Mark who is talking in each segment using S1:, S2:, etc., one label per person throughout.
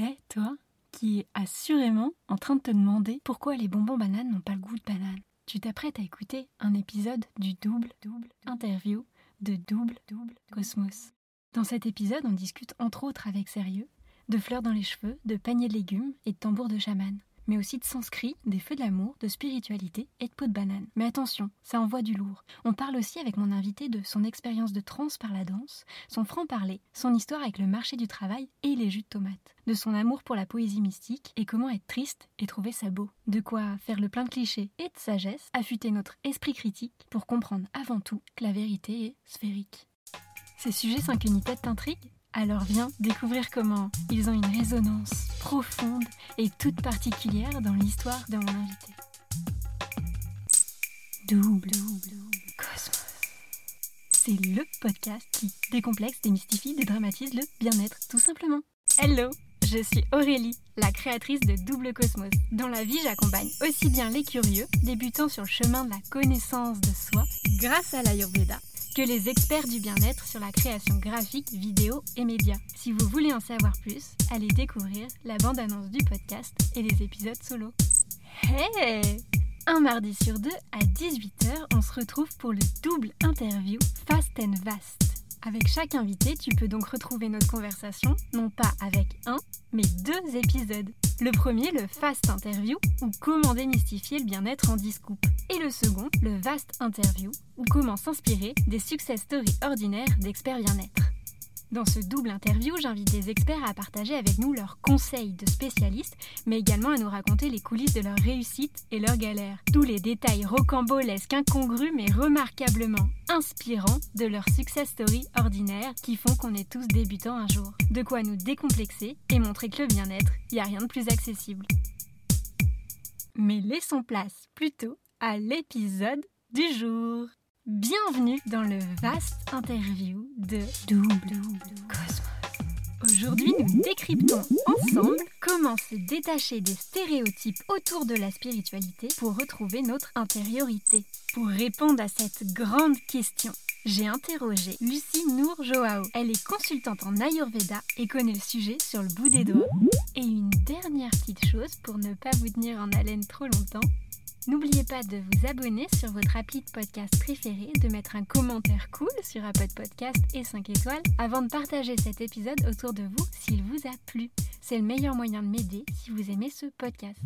S1: Eh, toi, qui es assurément en train de te demander pourquoi les bonbons bananes n'ont pas le goût de banane. Tu t'apprêtes à écouter un épisode du double, double interview de double, double cosmos. Dans cet épisode, on discute entre autres avec sérieux de fleurs dans les cheveux, de paniers de légumes et de tambours de chaman mais aussi de sanskrit, des feux de l'amour, de spiritualité et de peau de banane. Mais attention, ça envoie du lourd. On parle aussi avec mon invité de son expérience de transe par la danse, son franc-parler, son histoire avec le marché du travail et les jus de tomates, de son amour pour la poésie mystique et comment être triste et trouver ça beau. De quoi faire le plein de clichés et de sagesse, affûter notre esprit critique pour comprendre avant tout que la vérité est sphérique. Ces sujets sans qu'une tête t'intrigue alors viens découvrir comment ils ont une résonance profonde et toute particulière dans l'histoire de mon invité. Double, Cosmos. C'est le podcast qui décomplexe, démystifie, dédramatise le bien-être, tout simplement. Hello, je suis Aurélie, la créatrice de Double Cosmos. Dans la vie, j'accompagne aussi bien les curieux, débutant sur le chemin de la connaissance de soi, grâce à l'Ayurveda, que les experts du bien-être sur la création graphique, vidéo et médias. Si vous voulez en savoir plus, allez découvrir la bande-annonce du podcast et les épisodes solo. Hey Un mardi sur deux à 18h, on se retrouve pour le double interview Fast and Vast. Avec chaque invité, tu peux donc retrouver notre conversation, non pas avec un, mais deux épisodes. Le premier, le Fast Interview, ou comment démystifier le bien-être en 10 Et le second, le Vast Interview, ou comment s'inspirer des success stories ordinaires d'experts bien-être. Dans ce double interview, j'invite des experts à partager avec nous leurs conseils de spécialistes, mais également à nous raconter les coulisses de leur réussite et leurs galères. Tous les détails rocambolesques, incongrus, mais remarquablement inspirants de leurs success stories ordinaires qui font qu'on est tous débutants un jour. De quoi nous décomplexer et montrer que le bien-être, il n'y a rien de plus accessible. Mais laissons place plutôt à l'épisode du jour. Bienvenue dans le vaste interview de Double Cosmos. Aujourd'hui, nous décryptons ensemble comment se détacher des stéréotypes autour de la spiritualité pour retrouver notre intériorité. Pour répondre à cette grande question, j'ai interrogé Lucie Nour Joao. Elle est consultante en Ayurveda et connaît le sujet sur le bout des doigts. Et une dernière petite chose pour ne pas vous tenir en haleine trop longtemps, N'oubliez pas de vous abonner sur votre appli de podcast préféré, de mettre un commentaire cool sur Apple Podcast et 5 étoiles avant de partager cet épisode autour de vous s'il vous a plu. C'est le meilleur moyen de m'aider si vous aimez ce podcast.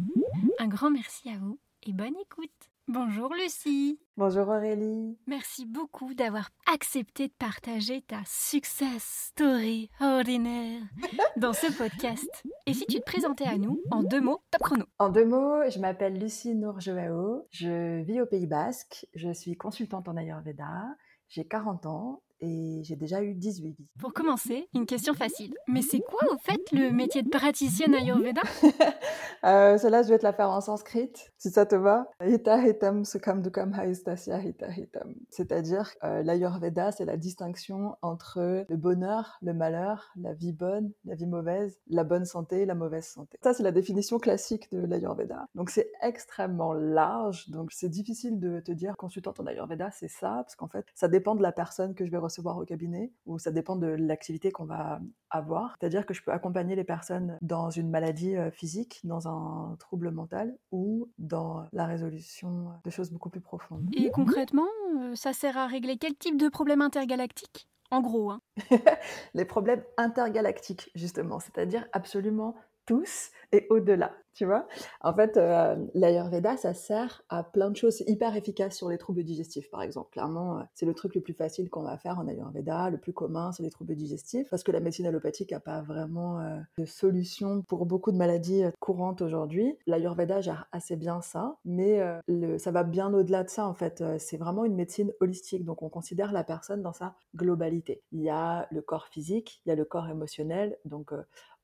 S1: Un grand merci à vous et bonne écoute. Bonjour Lucie.
S2: Bonjour Aurélie.
S1: Merci beaucoup d'avoir accepté de partager ta success story ordinaire dans ce podcast. Et si tu te présentais à nous en deux mots, top chrono.
S2: En deux mots, je m'appelle Lucie Nourjoao, je vis au Pays Basque, je suis consultante en Ayurveda, j'ai 40 ans et j'ai déjà eu 18 vies.
S1: Pour commencer, une question facile. Mais c'est quoi au fait le métier de praticienne Ayurveda?
S2: Euh, Cela, je vais te la faire en sanskrit, si ça te va. Hita hitam sukam dukam haistasya hita hitam. C'est-à-dire, euh, l'Ayurveda, c'est la distinction entre le bonheur, le malheur, la vie bonne, la vie mauvaise, la bonne santé, la mauvaise santé. Ça, c'est la définition classique de l'Ayurveda. Donc, c'est extrêmement large. Donc, c'est difficile de te dire consultante en Ayurveda, c'est ça, parce qu'en fait, ça dépend de la personne que je vais recevoir au cabinet, ou ça dépend de l'activité qu'on va avoir. C'est-à-dire que je peux accompagner les personnes dans une maladie euh, physique, dans un trouble mental, ou dans la résolution de choses beaucoup plus profondes.
S1: Et concrètement, euh, ça sert à régler quel type de problème intergalactique? En gros, hein.
S2: les problèmes intergalactiques, justement, c'est-à-dire absolument tous et au-delà, tu vois. En fait, euh, l'Ayurveda, ça sert à plein de choses. Hyper efficace sur les troubles digestifs, par exemple. Clairement, euh, c'est le truc le plus facile qu'on va faire en Ayurveda. Le plus commun, c'est les troubles digestifs, parce que la médecine allopathique n'a pas vraiment euh, de solution pour beaucoup de maladies courantes aujourd'hui. L'Ayurveda gère assez bien ça, mais ça va bien au-delà de ça, en fait. c'est vraiment une médecine holistique, donc on considère la personne dans sa globalité. Il y a le corps physique, il y a le corps émotionnel, donc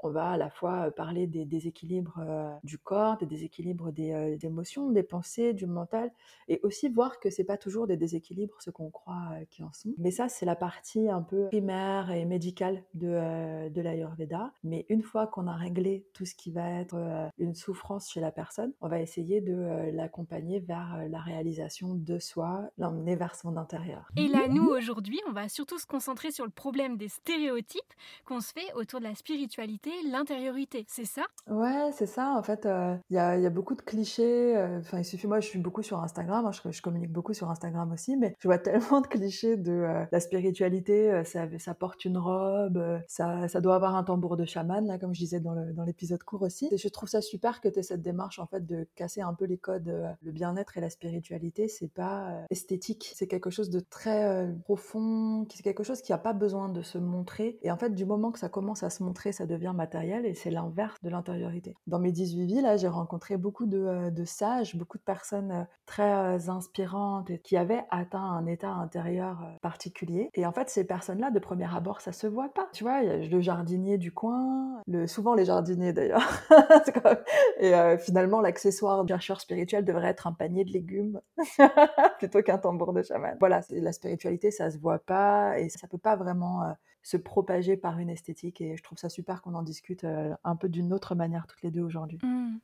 S2: on va à la fois parler des déséquilibres du corps, des déséquilibres des émotions, des pensées, du mental, et aussi voir que c'est pas toujours des déséquilibres ce qu'on croit qui en sont. Mais ça, c'est la partie un peu primaire et médicale de, de l'Ayurveda. Mais une fois qu'on a réglé tout ce qui va être une souffrance chez la personne, on va essayer de l'accompagner vers la réalisation de soi, l'emmener vers son intérieur.
S1: Et là, nous, aujourd'hui, on va surtout se concentrer sur le problème des stéréotypes qu'on se fait autour de la spiritualité, l'intériorité, c'est ça?
S2: Ouais, c'est ça. En fait, il y, a, beaucoup de clichés. Enfin, il suffit, moi, je suis beaucoup sur Instagram, hein, je, communique beaucoup sur Instagram aussi, mais je vois tellement de clichés de la spiritualité, ça, porte une robe, ça, ça, doit avoir un tambour de chaman, là, comme je disais dans l'épisode court aussi. Et je trouve ça super que tu aies cette démarche, en fait, de casser un peu les codes. le bien-être et la spiritualité, c'est pas esthétique, c'est quelque chose de très profond, c'est quelque chose qui n'a pas besoin de se montrer. Et en fait, du moment que ça commence à se montrer, ça devient matériel et c'est l'inverse de l'intériorité. Dans mes 18 vies, là, j'ai rencontré beaucoup de, de, sages, beaucoup de personnes très inspirantes et qui avaient atteint un état intérieur particulier. Et en fait, ces personnes-là, de premier abord, ça se voit pas. Tu vois, le jardinier du coin, souvent les jardiniers d'ailleurs. et finalement, l'accessoire du chercheur spirituel devrait être un panier de légumes plutôt qu'un tambour de chaman. Voilà, la spiritualité, ça se voit pas et ça peut pas vraiment se propager par une esthétique. Et je trouve ça super qu'on en discute un peu d'une autre manière toutes les deux aujourd'hui.
S1: Mmh.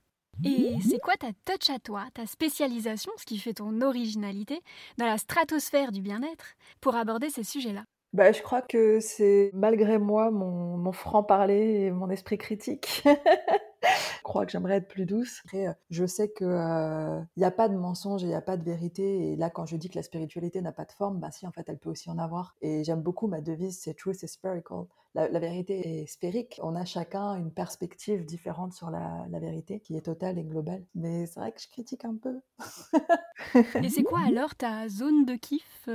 S1: Et c'est quoi ta touch à toi, ta spécialisation, ce qui fait ton originalité dans la stratosphère du bien-être pour aborder ces sujets-là?
S2: Bah, je crois que c'est malgré moi mon, mon franc-parler et mon esprit critique crois que j'aimerais être plus douce. Après, je sais qu'il n'y a pas de mensonge et il n'y a pas de vérité. Et là, quand je dis que la spiritualité n'a pas de forme, bah si, en fait, elle peut aussi en avoir. Et j'aime beaucoup ma devise, c'est Truth is spherical. La, vérité est sphérique. On a chacun une perspective différente sur la, vérité qui est totale et globale. Mais c'est vrai que je critique un peu.
S1: et c'est quoi alors ta zone de kiff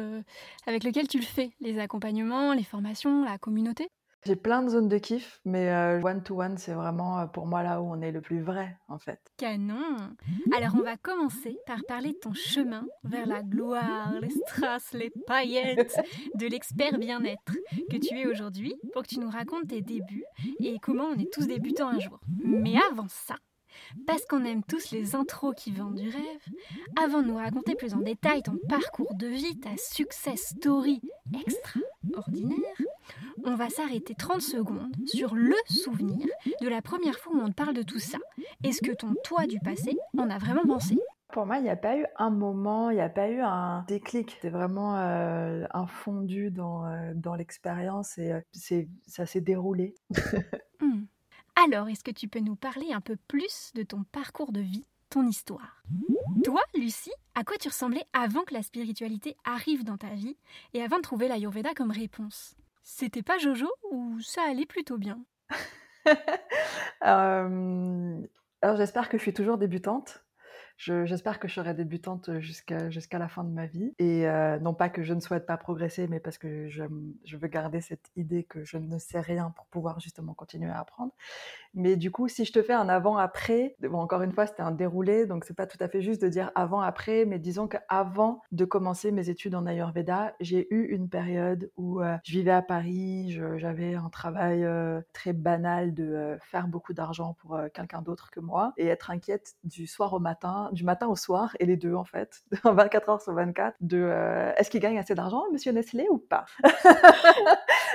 S1: avec laquelle tu le fais? Les accompagnements, les formations, la communauté?
S2: J'ai plein de zones de kiff, mais one-to-one, c'est vraiment pour moi là où on est le plus vrai, en fait.
S1: Canon Alors, on va commencer par parler de ton chemin vers la gloire, les strass, les paillettes de l'expert bien-être que tu es aujourd'hui pour que tu nous racontes tes débuts et comment on est tous débutants un jour. Mais avant ça, parce qu'on aime tous les intros qui vendent du rêve, avant de nous raconter plus en détail ton parcours de vie, ta success story extraordinaire, on va s'arrêter 30 secondes sur le souvenir de la première fois où on te parle de tout ça. Est-ce que ton toi du passé en a vraiment pensé?
S2: Pour moi, il n'y a pas eu un moment, il n'y a pas eu un déclic. C'est vraiment euh, un fondu dans, euh, dans l'expérience et euh, ça s'est déroulé.
S1: Alors, est-ce que tu peux nous parler un peu plus de ton parcours de vie, ton histoire? Toi, Lucie, à quoi tu ressemblais avant que la spiritualité arrive dans ta vie et avant de trouver l'Ayurveda comme réponse? C'était pas Jojo ou ça allait plutôt bien?
S2: Alors j'espère que je suis toujours débutante. J'espère que je serai débutante jusqu'à jusqu'à la fin de ma vie. Et non pas que je ne souhaite pas progresser, mais parce que je, je, veux garder cette idée que je ne sais rien pour pouvoir justement continuer à apprendre. Mais du coup, si je te fais un avant-après, bon, encore une fois, c'était un déroulé, donc c'est pas tout à fait juste de dire avant-après, mais disons qu'avant de commencer mes études en Ayurveda, j'ai eu une période où euh, je vivais à Paris, j'avais un travail euh, très banal de euh, faire beaucoup d'argent pour quelqu'un d'autre que moi et être inquiète du soir au matin, du matin au soir, et les deux en fait, 24 heures sur 24, de est-ce qu'il gagne assez d'argent, monsieur Nestlé, ou pas?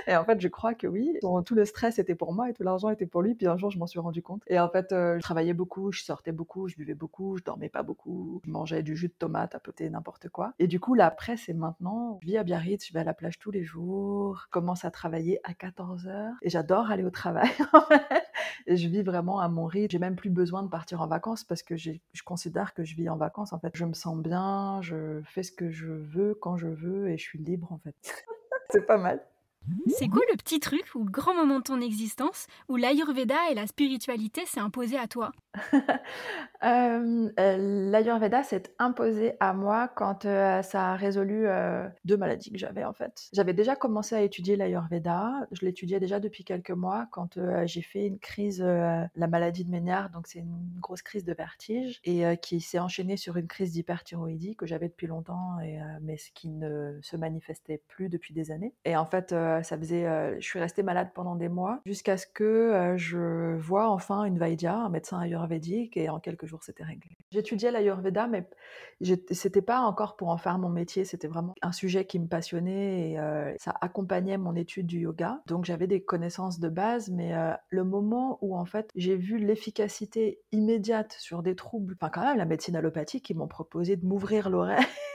S2: Et en fait, je crois que oui, tout le stress était pour moi et tout l'argent était pour lui, puis un jour, je m'en suis rendu compte. Et en fait, euh, je travaillais beaucoup, je sortais beaucoup, je buvais beaucoup, je dormais pas beaucoup, je mangeais du jus de tomate à côté, n'importe quoi. Et du coup, l'après, c'est maintenant, je vis à Biarritz, je vais à la plage tous les jours, je commence à travailler à 14 heures et j'adore aller au travail. et je vis vraiment à mon rythme. J'ai même plus besoin de partir en vacances parce que je considère que je vis en vacances. En fait, je me sens bien, je fais ce que je veux quand je veux et je suis libre en fait. c'est pas mal.
S1: C'est quoi le petit truc ou le grand moment de ton existence où l'Ayurveda et la spiritualité s'est imposé à toi?
S2: Euh, euh, L'Ayurveda s'est imposé à moi quand euh, ça a résolu deux maladies que j'avais en fait. J'avais déjà commencé à étudier l'Ayurveda, je l'étudiais déjà depuis quelques mois quand j'ai fait une crise, la maladie de Ménard, donc c'est une grosse crise de vertige et qui s'est enchaînée sur une crise d'hyperthyroïdie que j'avais depuis longtemps, et, mais qui ne se manifestait plus depuis des années. Et en fait, ça faisait, je suis restée malade pendant des mois jusqu'à ce que je vois enfin une Vaidya, un médecin ayurvédique, et en quelques jours c'était réglé. J'étudiais l'Ayurveda, mais c'était pas encore pour en faire mon métier, c'était vraiment un sujet qui me passionnait et euh, ça accompagnait mon étude du yoga. Donc j'avais des connaissances de base, mais euh, le moment où en fait j'ai vu l'efficacité immédiate sur des troubles, enfin quand même la médecine allopathique, ils m'ont proposé de m'ouvrir l'oreille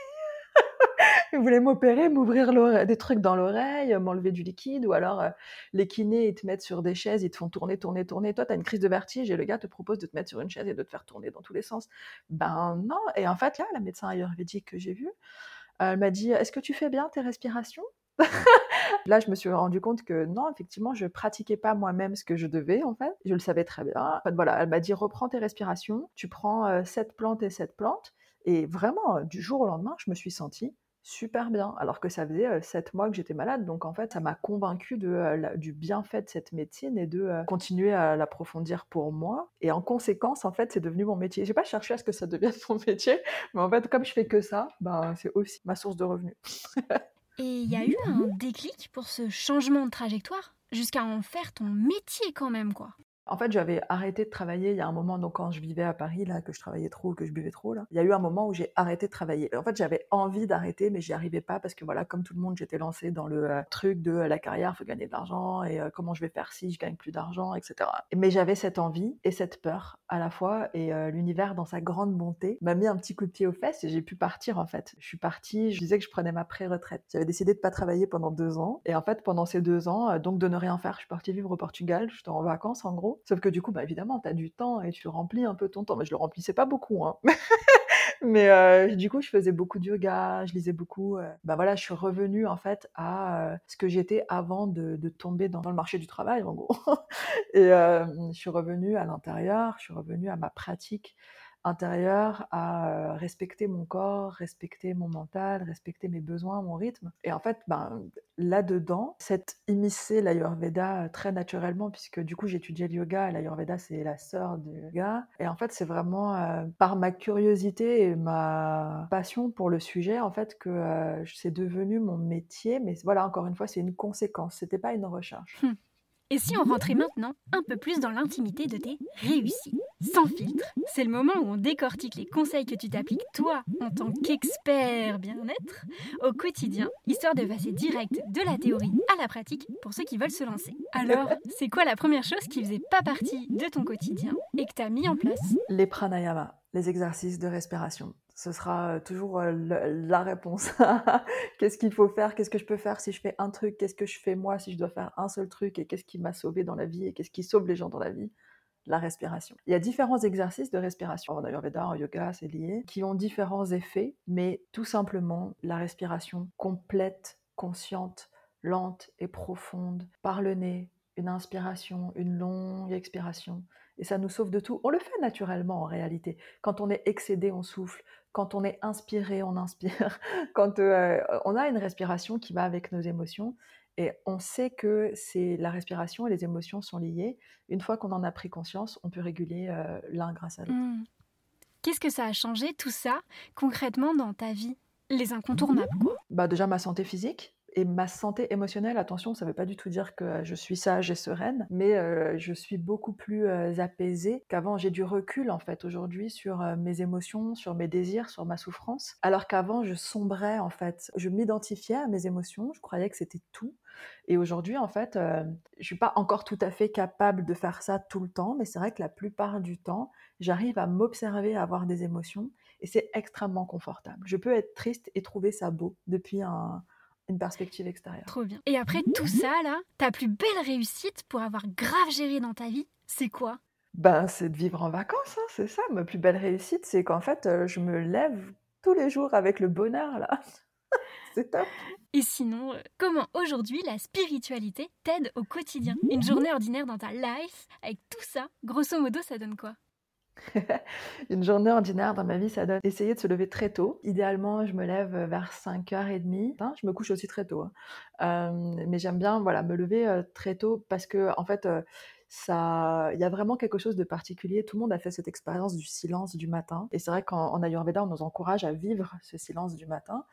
S2: ils voulaient m'opérer, m'ouvrir des trucs dans l'oreille, m'enlever du liquide, ou alors euh, les kinés, ils te mettent sur des chaises, ils te font tourner, tourner, tourner. Toi, tu as une crise de vertige et le gars te propose de te mettre sur une chaise et de te faire tourner dans tous les sens. Ben non. Et en fait, là, la médecin ayurvédique que j'ai vue, elle m'a dit Est-ce que tu fais bien tes respirations? Là, je me suis rendu compte que non, effectivement, je pratiquais pas moi-même ce que je devais, en fait. Je le savais très bien. En fait, voilà, elle m'a dit reprends tes respirations, tu prends euh, cette plante et cette plante. Et vraiment, du jour au lendemain, je me suis sentie super bien, alors que ça faisait sept mois que j'étais malade. Donc en fait, ça m'a convaincu de, du bienfait de cette médecine et de continuer à l'approfondir pour moi. Et en conséquence, en fait, c'est devenu mon métier. J'ai pas cherché à ce que ça devienne mon métier, mais en fait, comme je fais que ça, ben, c'est aussi ma source de revenus.
S1: et il y a eu un déclic pour ce changement de trajectoire jusqu'à en faire ton métier quand même, quoi.
S2: En fait, j'avais arrêté de travailler il y a un moment, donc quand je vivais à Paris, là, que je travaillais trop, que je buvais trop, là, il y a eu un moment où j'ai arrêté de travailler. En fait, j'avais envie d'arrêter, mais j'y arrivais pas parce que voilà, comme tout le monde, j'étais lancée dans le euh, truc de euh, la carrière, faut gagner de l'argent et euh, comment je vais faire si je gagne plus d'argent, etc. Mais j'avais cette envie et cette peur à la fois et l'univers dans sa grande bonté m'a mis un petit coup de pied aux fesses et j'ai pu partir en fait. Je suis partie, je disais que je prenais ma pré-retraite. J'avais décidé de pas travailler pendant deux ans et en fait pendant ces deux ans, donc de ne rien faire, je suis partie vivre au Portugal, j'étais en vacances en gros. Sauf que du coup, bah, évidemment, tu as du temps et tu remplis un peu ton temps. Mais je le remplissais pas beaucoup. Hein. Mais euh, du coup, je faisais beaucoup de yoga, je lisais beaucoup. Euh. Bah voilà, je suis revenue en fait à euh, ce que j'étais avant de, tomber dans, le marché du travail, en gros. et je suis revenue à l'intérieur, je suis revenue à ma pratique intérieur à respecter mon corps, respecter mon mental, respecter mes besoins, mon rythme. Et en fait, ben, là-dedans, cette immiscée l'Ayurveda très naturellement, puisque du coup j'étudiais le yoga, et l'Ayurveda c'est la sœur du yoga. Et en fait, c'est vraiment par ma curiosité et ma passion pour le sujet, en fait, que c'est devenu mon métier. Mais voilà, encore une fois, c'est une conséquence, c'était pas une recherche.
S1: Hum. Et si on rentrait maintenant un peu plus dans l'intimité de tes réussites? Sans filtre, c'est le moment où on décortique les conseils que tu t'appliques toi en tant qu'expert bien-être au quotidien, histoire de passer direct de la théorie à la pratique pour ceux qui veulent se lancer. Alors, c'est quoi la première chose qui faisait pas partie de ton quotidien et que tu as mis en place?
S2: Les pranayama, les exercices de respiration ce sera toujours la réponse. qu'est-ce qu'il faut faire? Qu'est-ce que je peux faire si je fais un truc? Qu'est-ce que je fais moi si je dois faire un seul truc? Et qu'est-ce qui m'a sauvé dans la vie? Et qu'est-ce qui sauve les gens dans la vie? La respiration. Il y a différents exercices de respiration. En Ayurveda, en yoga, c'est lié, qui ont différents effets, mais tout simplement la respiration complète, consciente, lente et profonde, par le nez, une inspiration, une longue expiration. Et ça nous sauve de tout. On le fait naturellement en réalité. Quand on est excédé, on souffle quand on est inspiré, on inspire. Quand euh, on a une respiration qui va avec nos émotions, et on sait que c'est la respiration et les émotions sont liées. Une fois qu'on en a pris conscience, on peut réguler euh, l'un grâce à l'autre. Mmh.
S1: Qu'est-ce que ça a changé tout ça concrètement dans ta vie? Les incontournables, quoi.
S2: Bah déjà ma santé physique et ma santé émotionnelle, attention, ça ne veut pas du tout dire que je suis sage et sereine, mais euh, je suis beaucoup plus euh, apaisée qu'avant. J'ai du recul en fait aujourd'hui sur euh, mes émotions, sur mes désirs, sur ma souffrance, alors qu'avant je sombrais en fait. Je m'identifiais à mes émotions, je croyais que c'était tout. Et aujourd'hui, en fait, je suis pas encore tout à fait capable de faire ça tout le temps, mais c'est vrai que la plupart du temps, j'arrive à m'observer, à avoir des émotions, et c'est extrêmement confortable. Je peux être triste et trouver ça beau depuis un, une perspective extérieure.
S1: Trop bien. Et après tout ça, là, ta plus belle réussite pour avoir grave géré dans ta vie, c'est quoi?
S2: Ben, c'est de vivre en vacances, hein, c'est ça. Ma plus belle réussite, c'est qu'en fait, euh, je me lève tous les jours avec le bonheur, là. c'est top.
S1: Et sinon, euh, comment aujourd'hui la spiritualité t'aide au quotidien? Une journée ordinaire dans ta life, avec tout ça, grosso modo, ça donne quoi?
S2: Une journée ordinaire dans ma vie, ça donne essayer de se lever très tôt. Idéalement, je me lève vers 5h30. Hein, je me couche aussi très tôt. Hein. mais j'aime bien voilà, me lever très tôt parce que, en fait, il y a vraiment quelque chose de particulier. Tout le monde a fait cette expérience du silence du matin. Et c'est vrai qu'en Ayurveda, on nous encourage à vivre ce silence du matin.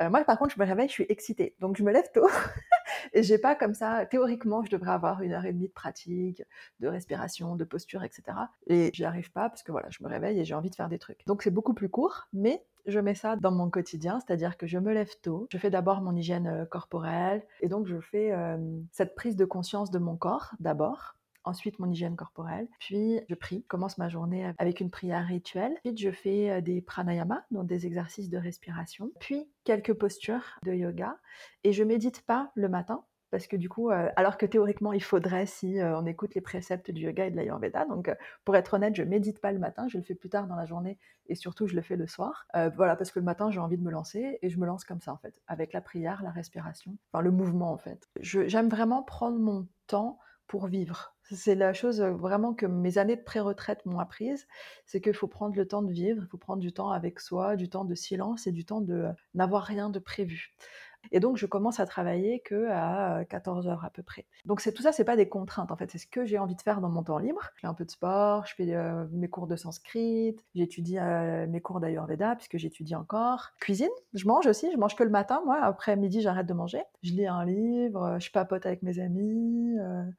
S2: moi, par contre, je me réveille, je suis excitée. Donc, je me lève tôt. et j'ai pas comme ça, théoriquement, je devrais avoir une heure et demie de pratique, de respiration, de posture, etc. Et j'y arrive pas parce que voilà, je me réveille et j'ai envie de faire des trucs. Donc c'est beaucoup plus court, mais je mets ça dans mon quotidien, c'est-à-dire que je me lève tôt, je fais d'abord mon hygiène euh, corporelle et donc je fais euh, cette prise de conscience de mon corps d'abord ensuite mon hygiène corporelle, puis je prie, commence ma journée avec une prière rituelle, ensuite je fais euh, des pranayama, donc des exercices de respiration, puis quelques postures de yoga, et je médite pas le matin, parce que du coup, euh, alors que théoriquement il faudrait si euh, on écoute les préceptes du yoga et de l'ayurveda, donc pour être honnête, je médite pas le matin, je le fais plus tard dans la journée et surtout je le fais le soir. voilà, parce que le matin j'ai envie de me lancer et je me lance comme ça en fait, avec la prière, la respiration, enfin le mouvement en fait. J'aime vraiment prendre mon temps pour vivre. C'est la chose vraiment que mes années de pré-retraite m'ont apprise, c'est qu'il faut prendre le temps de vivre, il faut prendre du temps avec soi, du temps de silence et du temps de n'avoir rien de prévu. Et donc, je commence à travailler que à 14 heures à peu près. Donc, c'est tout ça, c'est pas des contraintes. En fait, c'est ce que j'ai envie de faire dans mon temps libre. Je fais un peu de sport, je fais mes cours de sanskrit, j'étudie mes cours d'ayurveda puisque j'étudie encore. Cuisine, je mange aussi. Je mange que le matin. Moi, après midi, j'arrête de manger. Je lis un livre, je papote avec mes amis.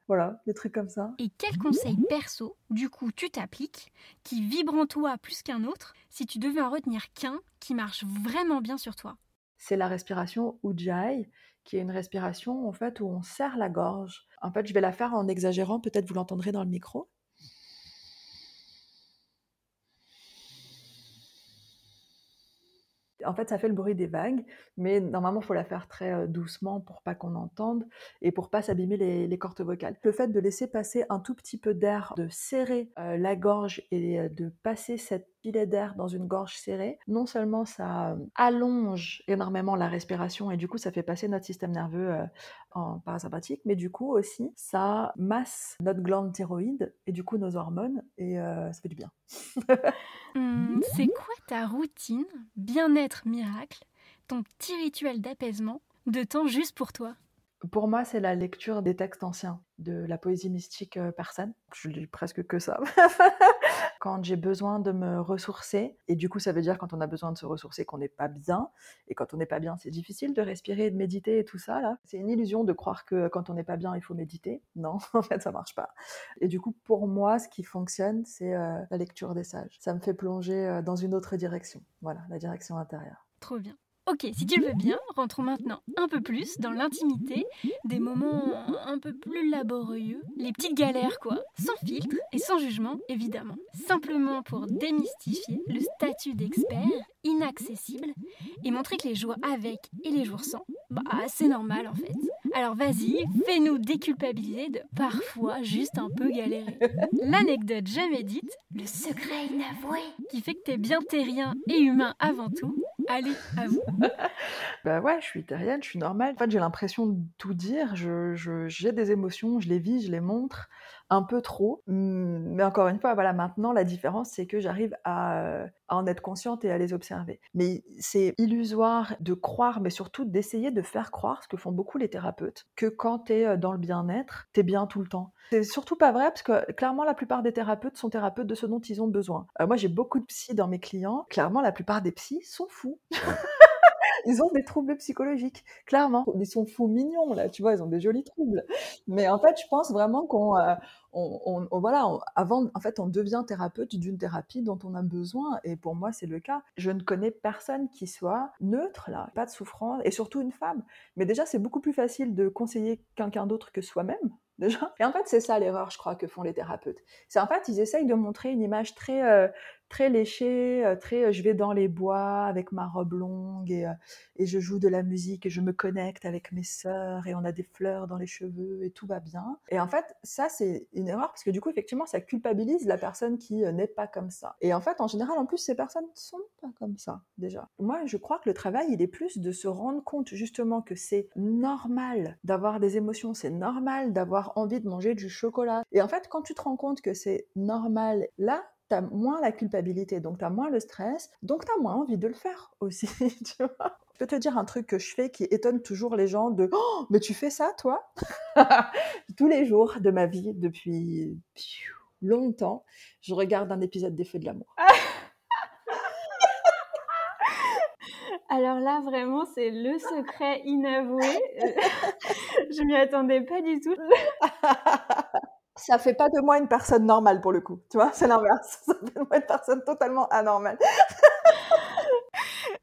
S2: voilà, des trucs comme ça.
S1: Et quel conseil perso, du coup, tu t'appliques, qui vibre en toi plus qu'un autre, si tu devais en retenir qu'un qui marche vraiment bien sur toi?
S2: C'est la respiration Ujjayi, qui est une respiration en fait où on serre la gorge. En fait, je vais la faire en exagérant, peut-être vous l'entendrez dans le micro. En fait, ça fait le bruit des vagues, mais normalement, il faut la faire très doucement pour pas qu'on entende et pour pas s'abîmer les, cordes vocales. Le fait de laisser passer un tout petit peu d'air, de serrer la gorge et de passer cette filet d'air dans une gorge serrée, non seulement ça allonge énormément la respiration et du coup ça fait passer notre système nerveux en parasympathique, mais du coup aussi ça masse notre glande thyroïde et du coup nos hormones et ça fait du bien.
S1: Mmh, c'est quoi ta routine, bien-être miracle, ton petit rituel d'apaisement, de temps juste pour toi?
S2: Pour moi, c'est la lecture des textes anciens, de la poésie mystique persane. Je lis presque que ça. quand j'ai besoin de me ressourcer, et du coup, ça veut dire quand on a besoin de se ressourcer qu'on n'est pas bien, et quand on n'est pas bien, c'est difficile de respirer, de méditer et tout ça, là. C'est une illusion de croire que quand on n'est pas bien, il faut méditer. Non, en fait, ça marche pas. Et du coup, pour moi, ce qui fonctionne, c'est la lecture des sages. Ça me fait plonger dans une autre direction. Voilà, la direction intérieure.
S1: Trop bien. Ok, si tu le veux bien, rentrons maintenant un peu plus dans l'intimité, des moments un peu plus laborieux, les petites galères quoi, sans filtre et sans jugement évidemment, simplement pour démystifier le statut d'expert inaccessible et montrer que les jours avec et les jours sans, bah c'est normal en fait. Alors vas-y, fais-nous déculpabiliser de parfois juste un peu galérer. L'anecdote jamais dite, le secret inavoué, qui fait que t'es bien terrien et humain avant tout, Allez, à vous.
S2: bah ouais, je suis terrienne, je suis normale. En fait, j'ai l'impression de tout dire. Je, j'ai des émotions, je les vis, je les montre un peu trop. Mmh, mais encore une fois, voilà, maintenant, la différence, c'est que j'arrive à, à, en être consciente et à les observer. Mais c'est illusoire de croire, mais surtout d'essayer de faire croire, ce que font beaucoup les thérapeutes, que quand tu es dans le bien-être, tu es bien tout le temps. C'est surtout pas vrai, parce que clairement, la plupart des thérapeutes sont thérapeutes de ce dont ils ont besoin. moi, j'ai beaucoup de psy dans mes clients. Clairement, la plupart des psys sont fous. ils ont des troubles psychologiques, clairement. Ils sont fous mignons, là, tu vois, ils ont des jolis troubles. Mais en fait, je pense vraiment qu'on. Euh, voilà, avant, en fait, on devient thérapeute d'une thérapie dont on a besoin. Et pour moi, c'est le cas. Je ne connais personne qui soit neutre, là, pas de souffrance, et surtout une femme. Mais déjà, c'est beaucoup plus facile de conseiller quelqu'un d'autre que soi-même déjà. Et en fait, c'est ça l'erreur, je crois, que font les thérapeutes. C'est en fait, ils essayent de montrer une image très, euh, très léchée, euh, très euh, je vais dans les bois avec ma robe longue et, et je joue de la musique et je me connecte avec mes sœurs et on a des fleurs dans les cheveux et tout va bien. Et en fait, ça, c'est une erreur parce que du coup, effectivement, ça culpabilise la personne qui n'est pas comme ça. Et en fait, en général, en plus, ces personnes ne sont pas comme ça, déjà. Moi, je crois que le travail, il est plus de se rendre compte justement que c'est normal d'avoir des émotions, c'est normal d'avoir envie de manger du chocolat. Et en fait, quand tu te rends compte que c'est normal, là, tu as moins la culpabilité, donc tu as moins le stress, donc tu as moins envie de le faire aussi, tu vois. Je peux te dire un truc que je fais qui étonne toujours les gens de oh, mais tu fais ça toi? Tous les jours de ma vie depuis longtemps, je regarde un épisode des Feux de l'amour.
S1: Alors là, vraiment, c'est le secret inavoué. je m'y attendais pas du tout.
S2: Ça fait pas de moi une personne normale pour le coup, tu vois, c'est l'inverse. Ça fait de moi une personne totalement anormale.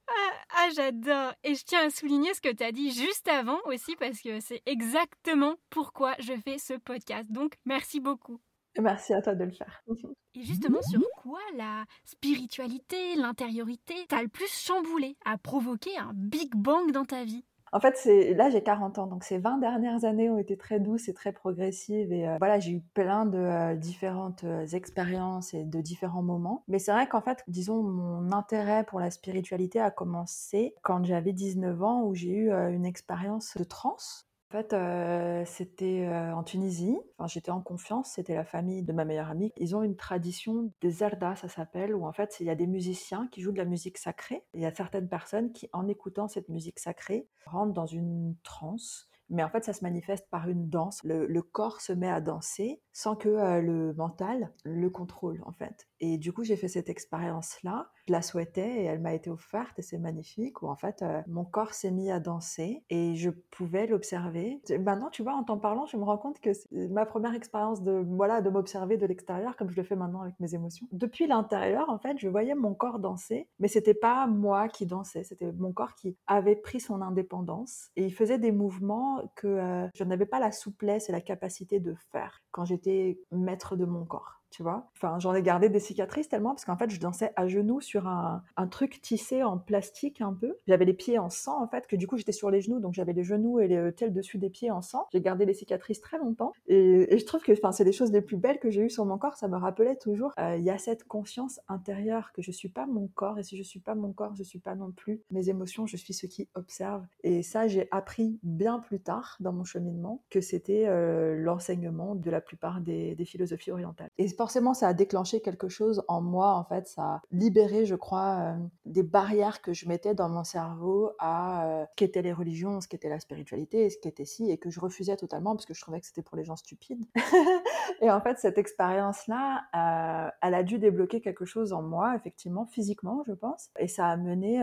S1: Ah, ah, j'adore. Et je tiens à souligner ce que tu as dit juste avant aussi parce que c'est exactement pourquoi je fais ce podcast. Donc, merci beaucoup.
S2: Merci à toi de le faire.
S1: Et justement, sur quoi la spiritualité, l'intériorité t'a le plus chamboulé, a provoqué un big bang dans ta vie?
S2: En fait, c'est là j'ai 40 ans, donc ces 20 dernières années ont été très douces et très progressives. Et euh, voilà, j'ai eu plein de euh, différentes euh, expériences et de différents moments. Mais c'est vrai qu'en fait, disons, mon intérêt pour la spiritualité a commencé quand j'avais 19 ans, où j'ai eu une expérience de transe fait, euh, c'était euh, en Tunisie. Enfin, j'étais en confiance. C'était la famille de ma meilleure amie. Ils ont une tradition des zerda, ça s'appelle, où en fait, il y a des musiciens qui jouent de la musique sacrée. Il y a certaines personnes qui, en écoutant cette musique sacrée, rentrent dans une transe mais en fait, ça se manifeste par une danse. Le, corps se met à danser sans que euh, le mental le contrôle, en fait. Et du coup, j'ai fait cette expérience-là. Je la souhaitais et elle m'a été offerte et c'est magnifique. Où en fait, euh, mon corps s'est mis à danser et je pouvais l'observer. Maintenant, tu vois, en t'en parlant, je me rends compte que c'est ma première expérience de voilà de m'observer de l'extérieur, comme je le fais maintenant avec mes émotions. Depuis l'intérieur, en fait, je voyais mon corps danser, mais c'était pas moi qui dansais. C'était mon corps qui avait pris son indépendance et il faisait des mouvements que euh, je n'avais pas la souplesse et la capacité de faire quand j'étais maître de mon corps tu vois. Enfin, j'en ai gardé des cicatrices tellement parce qu'en fait, je dansais à genoux sur un, truc tissé en plastique un peu. J'avais les pieds en sang en fait, que du coup j'étais sur les genoux, donc j'avais les genoux et les euh, tels dessus des pieds en sang. J'ai gardé les cicatrices très longtemps et, je trouve que c'est les choses les plus belles que j'ai eues sur mon corps. Ça me rappelait toujours, euh, il y a cette conscience intérieure que je suis pas mon corps et si je suis pas mon corps, je suis pas non plus mes émotions, je suis ce qui observe. Et ça, j'ai appris bien plus tard dans mon cheminement que c'était euh, l'enseignement de la plupart des, des philosophies orientales. Forcément, ça a déclenché quelque chose en moi, en fait. Ça a libéré, je crois, euh, des barrières que je mettais dans mon cerveau à euh, ce qu'étaient les religions, ce qu'était la spiritualité, ce qu'était ci, et que je refusais totalement parce que je trouvais que c'était pour les gens stupides. et en fait, cette expérience-là, euh, elle a dû débloquer quelque chose en moi, effectivement, physiquement, je pense. Et ça a mené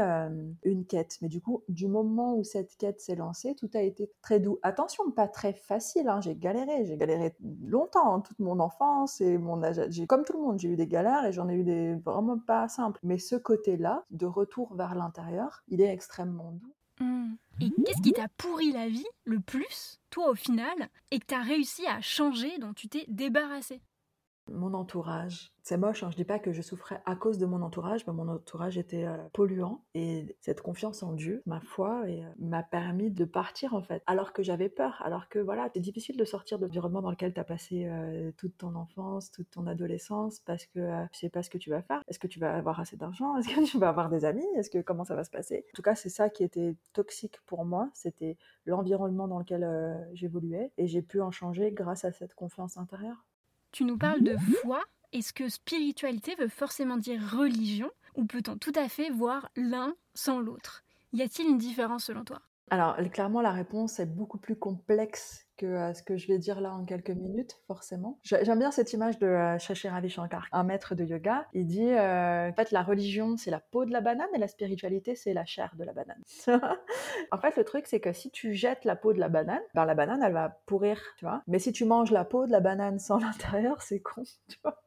S2: une quête. Mais du coup, du moment où cette quête s'est lancée, tout a été très doux. Attention, pas très facile. Hein. J'ai galéré. J'ai galéré longtemps, hein, toute mon enfance et mon j'ai comme tout le monde, j'ai eu des galères et j'en ai eu des vraiment pas simples. Mais ce côté-là, de retour vers l'intérieur, il est extrêmement doux.
S1: Mmh. Et qu'est-ce qui t'a pourri la vie le plus, toi au final, et que t'as réussi à changer, dont tu t'es débarrassé
S2: mon entourage. C'est moche, hein, je dis pas que je souffrais à cause de mon entourage, mais mon entourage était euh, polluant et cette confiance en Dieu, ma foi, euh, m'a permis de partir en fait. Alors que j'avais peur, alors que voilà, c'est difficile de sortir de l'environnement dans lequel tu as passé euh, toute ton enfance, toute ton adolescence, parce que tu sais pas ce que tu vas faire. Est-ce que tu vas avoir assez d'argent? Est-ce que tu vas avoir des amis? Est-ce que comment ça va se passer? En tout cas, c'est ça qui était toxique pour moi. C'était l'environnement dans lequel j'évoluais et j'ai pu en changer grâce à cette confiance intérieure.
S1: Tu nous parles de foi. Est-ce que spiritualité veut forcément dire religion ou peut-on tout à fait voir l'un sans l'autre? Y a-t-il une différence selon toi?
S2: Alors, clairement, la réponse est beaucoup plus complexe euh, ce que je vais dire là en quelques minutes, forcément. J'aime bien cette image de euh, Shashi Ravi Shankar, un maître de yoga. Il dit, euh, en fait, la religion, c'est la peau de la banane et la spiritualité, c'est la chair de la banane. en fait, le truc, c'est que si tu jettes la peau de la banane, ben, la banane, elle va pourrir, tu vois. Mais si tu manges la peau de la banane sans l'intérieur, c'est con, tu vois.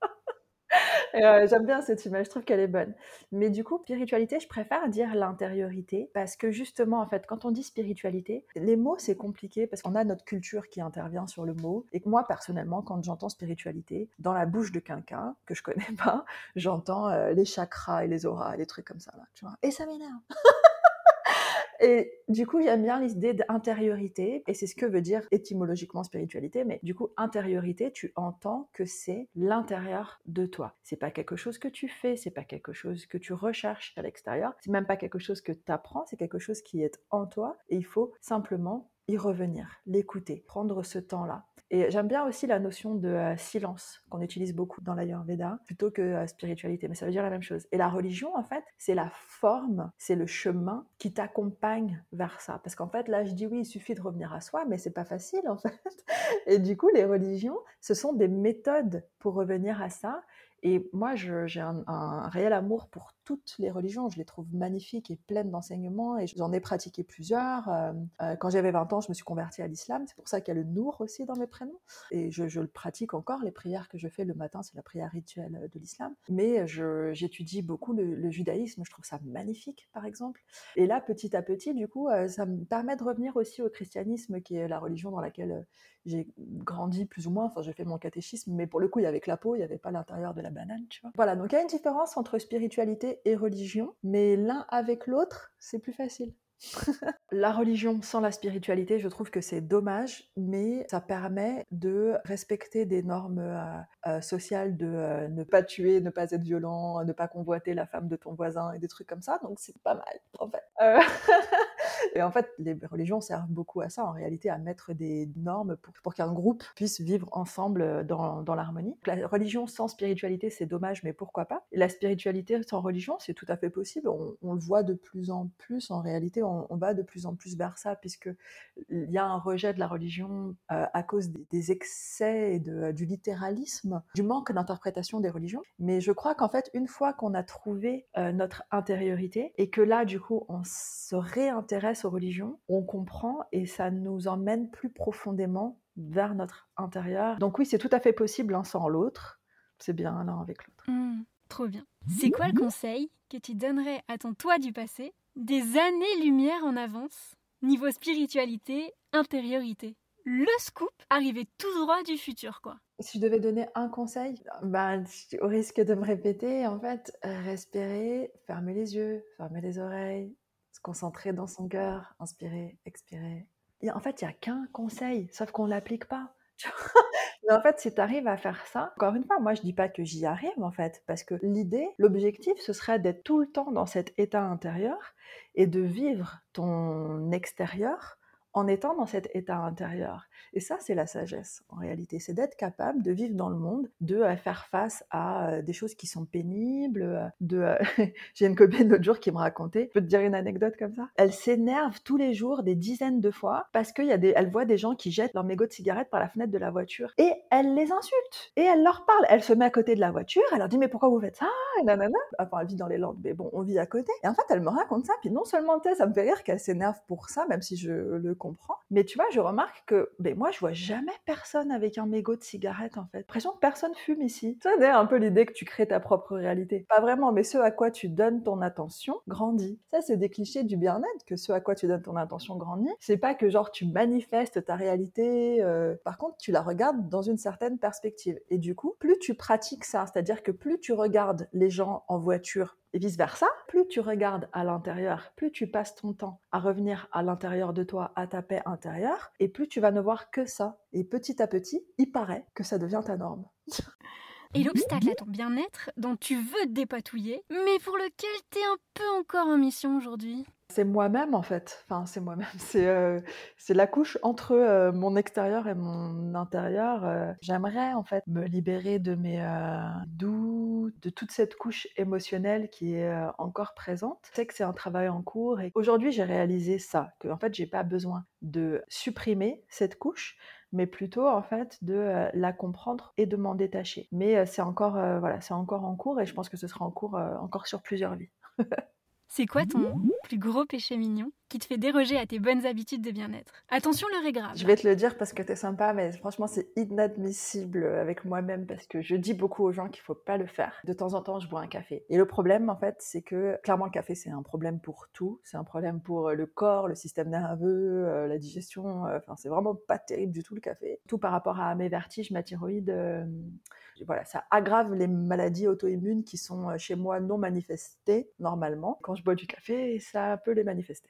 S2: Euh, j'aime bien cette image, je trouve qu'elle est bonne. Mais du coup, spiritualité, je préfère dire l'intériorité parce que justement, en fait, quand on dit spiritualité, les mots, c'est compliqué parce qu'on a notre culture qui intervient sur le mot. Et moi, personnellement, quand j'entends spiritualité, dans la bouche de quelqu'un que je connais pas, j'entends euh, les chakras et les auras, les trucs comme ça. Et ça m'énerve. Et du coup, j'aime bien l'idée d'intériorité, et c'est ce que veut dire étymologiquement spiritualité, mais du coup, intériorité, tu entends que c'est l'intérieur de toi. C'est pas quelque chose que tu fais, c'est pas quelque chose que tu recherches à l'extérieur, c'est même pas quelque chose que tu apprends, c'est quelque chose qui est en toi, et il faut simplement y revenir, l'écouter, prendre ce temps-là. Et j'aime bien aussi la notion de euh, silence qu'on utilise beaucoup dans l'Ayurveda plutôt que euh, spiritualité, mais ça veut dire la même chose. Et la religion, en fait, c'est la forme, c'est le chemin qui t'accompagne vers ça. Parce qu'en fait, là, je dis oui, il suffit de revenir à soi, mais c'est pas facile, en fait. Et du coup, les religions, ce sont des méthodes pour revenir à ça. Et moi, j'ai un, un, réel amour pour toutes les religions. Je les trouve magnifiques et pleines d'enseignements et j'en ai pratiqué plusieurs. Euh, euh, quand j'avais 20 ans, je me suis convertie à l'islam. C'est pour ça qu'il y a le Nour aussi dans mes prénoms. Et je, le pratique encore. Les prières que je fais le matin, c'est la prière rituelle de l'islam. Mais j'étudie beaucoup le, le, judaïsme. Je trouve ça magnifique, par exemple. Et là, petit à petit, du coup, euh, ça me permet de revenir aussi au christianisme, qui est la religion dans laquelle j'ai grandi plus ou moins. Enfin, j'ai fait mon catéchisme, mais pour le coup, il y avait que la peau, il n'y avait pas l'intérieur de la banane, tu vois. Voilà, donc il y a une différence entre spiritualité et religion, mais l'un avec l'autre, c'est plus facile. la religion sans la spiritualité, je trouve que c'est dommage, mais ça permet de respecter des normes euh, euh, sociales de euh, ne pas tuer, ne pas être violent, ne pas convoiter la femme de ton voisin et des trucs comme ça. Donc c'est pas mal, en fait. et en fait, les religions servent beaucoup à ça, en réalité, à mettre des normes pour, pour qu'un groupe puisse vivre ensemble dans, dans l'harmonie. La religion sans spiritualité, c'est dommage, mais pourquoi pas? La spiritualité sans religion, c'est tout à fait possible. On, le voit de plus en plus, en réalité, on, va de plus en plus vers ça, puisqu'il y a un rejet de la religion euh, à cause des, excès et de, du littéralisme, du manque d'interprétation des religions. Mais je crois qu'en fait, une fois qu'on a trouvé euh, notre intériorité, et que là, du coup, on se réintéresse aux religions, on comprend et ça nous emmène plus profondément vers notre intérieur. Donc oui, c'est tout à fait possible l'un sans l'autre. C'est bien l'un avec l'autre.
S1: Mmh, trop bien. C'est quoi le conseil que tu donnerais à ton toi du passé, des années-lumière en avance, niveau spiritualité, intériorité? Le scoop arrivé tout droit du futur, quoi.
S2: Si je devais donner un conseil, bah, au risque de me répéter, en fait, respirer, fermer les yeux, fermer les oreilles, concentrer dans son cœur, inspirer, expirer. En fait, il n'y a qu'un conseil, sauf qu'on ne l'applique pas. Mais en fait, si tu arrives à faire ça, encore une fois, moi je dis pas que j'y arrive en fait, parce que l'idée, l'objectif, ce serait d'être tout le temps dans cet état intérieur et de vivre ton extérieur en étant dans cet état intérieur. Et ça, c'est la sagesse, en réalité. C'est d'être capable de vivre dans le monde, de euh, faire face à euh, des choses qui sont pénibles. Euh, de, J'ai une copine l'autre jour qui me racontait, je peux te dire une anecdote comme ça? Elle s'énerve tous les jours, des dizaines de fois, parce qu'elle voit des gens qui jettent leur mégot de cigarette par la fenêtre de la voiture. Et elle les insulte. Et elle leur parle. Elle se met à côté de la voiture, elle leur dit, mais pourquoi vous faites ça? Et nanana. Enfin, elle vit dans les Landes, mais bon, on vit à côté. Et en fait, elle me raconte ça, puis non seulement, ça me fait rire qu'elle s'énerve pour ça, même si je le Mais tu vois, je remarque que ben, moi, je vois jamais personne avec un mégot de cigarette, en fait. L'impression que personne fume ici. Ça, c'est un peu l'idée que tu crées ta propre réalité. Pas vraiment, mais ce à quoi tu donnes ton attention grandit. Ça, c'est des clichés du bien-être, que ce à quoi tu donnes ton attention grandit. C'est pas que genre tu manifestes ta réalité. Euh... Par contre, tu la regardes dans une certaine perspective. Et du coup, plus tu pratiques ça, c'est-à-dire que plus tu regardes les gens en voiture et vice-versa, plus tu regardes à l'intérieur, plus tu passes ton temps à revenir à l'intérieur de toi, à ta paix intérieure, et plus tu vas ne voir que ça. Et petit à petit, il paraît que ça devient ta norme.
S1: Et l'obstacle à ton bien-être dont tu veux te dépatouiller, mais pour lequel tu es un peu encore en mission aujourd'hui
S2: c'est moi-même en fait. Enfin, c'est moi-même. C'est euh, c'est la couche entre euh, mon extérieur et mon intérieur. Euh. J'aimerais en fait me libérer de mes doutes, de toute cette couche émotionnelle qui est encore présente. Je sais que c'est un travail en cours et aujourd'hui j'ai réalisé ça, que en fait j'ai pas besoin de supprimer cette couche, mais plutôt en fait de la comprendre et de m'en détacher. Mais c'est encore voilà, c'est encore en cours et je pense que ce sera en cours encore sur plusieurs vies.
S1: C'est quoi ton plus gros péché mignon? Qui te fait déroger à tes bonnes habitudes de bien-être Attention, l'heure est grave.
S2: Je vais te le dire parce que t'es sympa, mais franchement, c'est inadmissible avec moi-même parce que je dis beaucoup aux gens qu'il faut pas le faire. De temps en temps, je bois un café. Et le problème, en fait, c'est que clairement, le café, c'est un problème pour tout. C'est un problème pour le corps, le système nerveux, euh, la digestion. Euh, enfin, c'est vraiment pas terrible du tout le café. Tout par rapport à mes vertiges, ma thyroïde. Euh, voilà, ça aggrave les maladies auto-immunes qui sont euh, chez moi non manifestées normalement. Quand je bois du café, ça peut les manifester.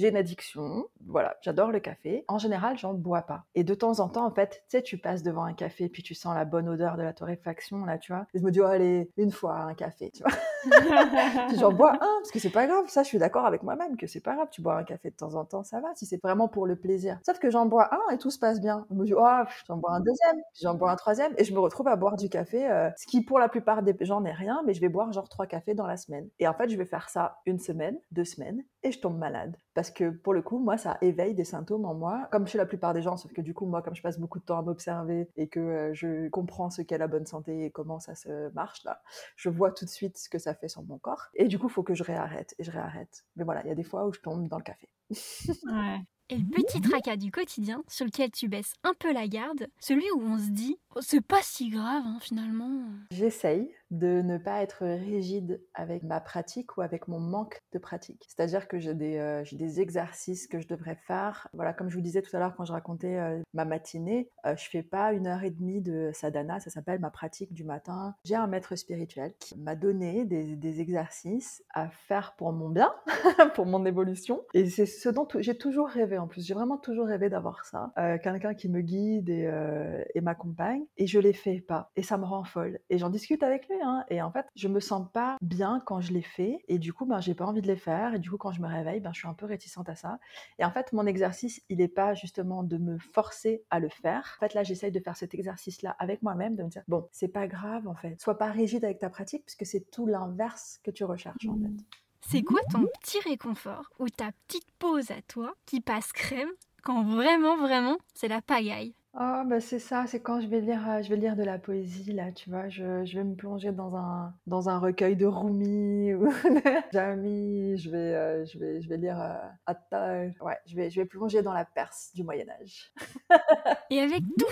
S2: J'ai une addiction. Voilà, j'adore le café. En général, j'en bois pas. Et de temps en temps, en fait, tu sais, tu passes devant un café, puis tu sens la bonne odeur de la torréfaction, là, tu vois. Et je me dis, oh, allez, une fois un café, tu vois. j'en bois un, parce que c'est pas grave. Ça, je suis d'accord avec moi-même que c'est pas grave. Tu bois un café de temps en temps, ça va, si c'est vraiment pour le plaisir. Sauf que j'en bois un et tout se passe bien. Je me dis, oh, j'en bois un deuxième, j'en bois un troisième, et je me retrouve à boire du café, euh, ce qui pour la plupart des gens n'est rien, mais je vais boire genre trois cafés dans la semaine. Et en fait, je vais faire ça une semaine, deux semaines, et je tombe malade. Parce que pour le coup, moi, ça éveille des symptômes en moi, comme chez la plupart des gens, sauf que du coup, moi, comme je passe beaucoup de temps à m'observer et que euh, je comprends ce qu'est la bonne santé et comment ça se marche, là, je vois tout de suite ce que ça fait sur mon corps. Et du coup, il faut que je réarrête, et je réarrête. Mais voilà, il y a des fois où je tombe dans le café.
S1: ouais. Et le petit tracas du quotidien sur lequel tu baisses un peu la garde, celui où on se dit oh, c'est pas si grave hein, finalement.
S2: J'essaye de ne pas être rigide avec ma pratique ou avec mon manque de pratique. C'est-à-dire que j'ai des, euh, exercices que je devrais faire. Voilà, comme je vous disais tout à l'heure quand je racontais euh, ma matinée, euh, je fais pas une heure et demie de sadhana, ça s'appelle ma pratique du matin. J'ai un maître spirituel qui m'a donné des, exercices à faire pour mon bien, pour mon évolution. Et c'est ce dont j'ai toujours rêvé en plus. J'ai vraiment toujours rêvé d'avoir ça. Quelqu'un qui me guide et, m'accompagne. Et je l'ai fait pas. Et ça me rend folle. Et j'en discute avec lui Hein. Et en fait, je me sens pas bien quand je les fais. Et du coup, ben, j'ai pas envie de les faire. Et du coup, quand je me réveille, ben, je suis un peu réticente à ça. Et en fait, mon exercice, il est pas justement de me forcer à le faire. En fait, là, j'essaye de faire cet exercice-là avec moi-même, de me dire, bon, c'est pas grave, en fait. Sois pas rigide avec ta pratique, puisque c'est tout l'inverse que tu recherches, en fait.
S1: C'est quoi ton petit réconfort ou ta petite pause à toi qui passe crème quand vraiment, vraiment, c'est la pagaille?
S2: Oh, bah c'est ça, c'est quand je vais lire, euh, je vais lire de la poésie, là, tu vois, je, je vais me plonger dans un, dans un recueil de Rumi ou de Jami, je vais, euh, je vais, je vais lire euh, Attal, ouais, je vais, je vais plonger dans la Perse du Moyen-Âge.
S1: Et avec tout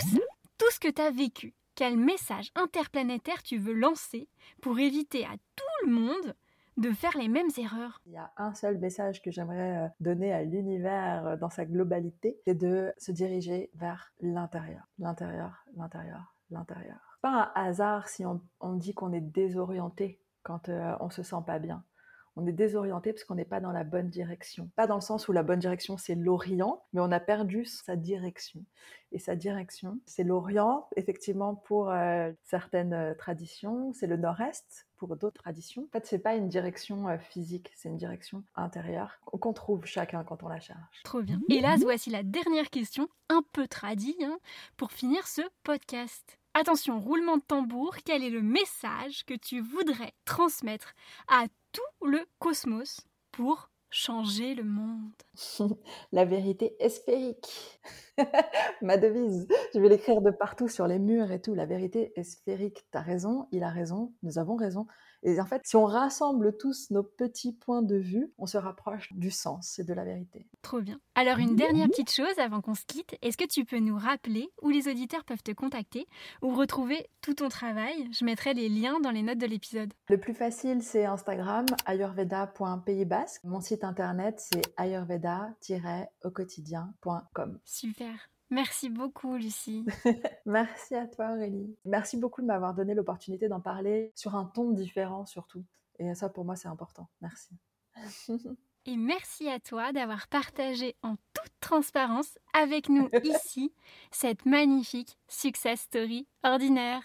S1: tout ce que tu as vécu, quel message interplanétaire tu veux lancer pour éviter à tout le monde de faire les mêmes erreurs.
S2: Il y a un seul message que j'aimerais euh, donner à l'univers euh, dans sa globalité, c'est de se diriger vers l'intérieur, l'intérieur, l'intérieur, l'intérieur. Pas un hasard si on, dit qu'on est désorienté quand euh, on se sent pas bien on est désorienté parce qu'on n'est pas dans la bonne direction. Pas dans le sens où la bonne direction c'est l'Orient, mais on a perdu sa direction. Et sa direction, c'est l'Orient, effectivement, pour euh, certaines euh, traditions, c'est le Nord-Est pour d'autres traditions. En fait, c'est pas une direction euh, physique, c'est une direction intérieure qu'on trouve chacun quand on la cherche.
S1: Trop bien. Et là, voici la dernière question, un peu tradie, hein, pour finir ce podcast. Attention, roulement de tambour, quel est le message que tu voudrais transmettre à tout le cosmos pour changer le monde?
S2: La vérité sphérique. Ma devise. Je vais l'écrire de partout sur les murs et tout. La vérité est sphérique. T'as raison, il a raison, nous avons raison. Et en fait, si on rassemble tous nos petits points de vue, on se rapproche du sens et de la vérité.
S1: Trop bien. Alors une dernière petite chose avant qu'on se quitte, est-ce que tu peux nous rappeler où les auditeurs peuvent te contacter ou retrouver tout ton travail? Je mettrai les liens dans les notes de l'épisode.
S2: Le plus facile, c'est Instagram, ayurveda.pays basque. Mon site internet, c'est ayurveda-au-quotidien.com.
S1: Super. Merci beaucoup, Lucie.
S2: Merci à toi, Aurélie. Merci beaucoup de m'avoir donné l'opportunité d'en parler sur un ton différent, surtout. Et ça, pour moi, c'est important. Merci.
S1: Et merci à toi d'avoir partagé en toute transparence avec nous ici cette magnifique success story ordinaire.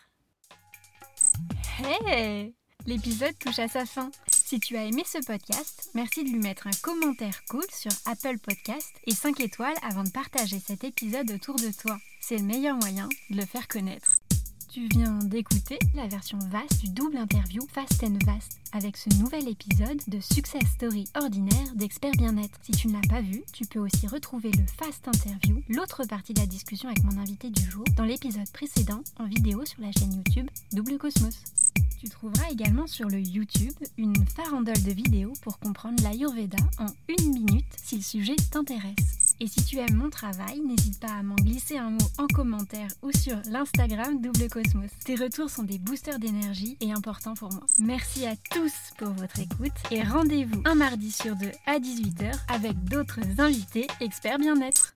S1: Hey L'épisode touche à sa fin. Si tu as aimé ce podcast, merci de lui mettre un commentaire cool sur Apple Podcast et 5 étoiles avant de partager cet épisode autour de toi. C'est le meilleur moyen de le faire connaître. Tu viens d'écouter la version vaste du double interview Fast and Vast avec ce nouvel épisode de Success Story ordinaire d'Expert Bien-être. Si tu ne l'as pas vu, tu peux aussi retrouver le Fast Interview, l'autre partie de la discussion avec mon invité du jour, dans l'épisode précédent en vidéo sur la chaîne YouTube Double Cosmos. Tu trouveras également sur le YouTube une farandole de vidéos pour comprendre l'Ayurveda en une minute si le sujet t'intéresse. Et si tu aimes mon travail, n'hésite pas à m'en glisser un mot en commentaire ou sur l'Instagram Double Cosmos. Tes retours sont des boosters d'énergie et importants pour moi. Merci à tous pour votre écoute et rendez-vous un mardi sur deux à 18h avec d'autres invités experts bien-être.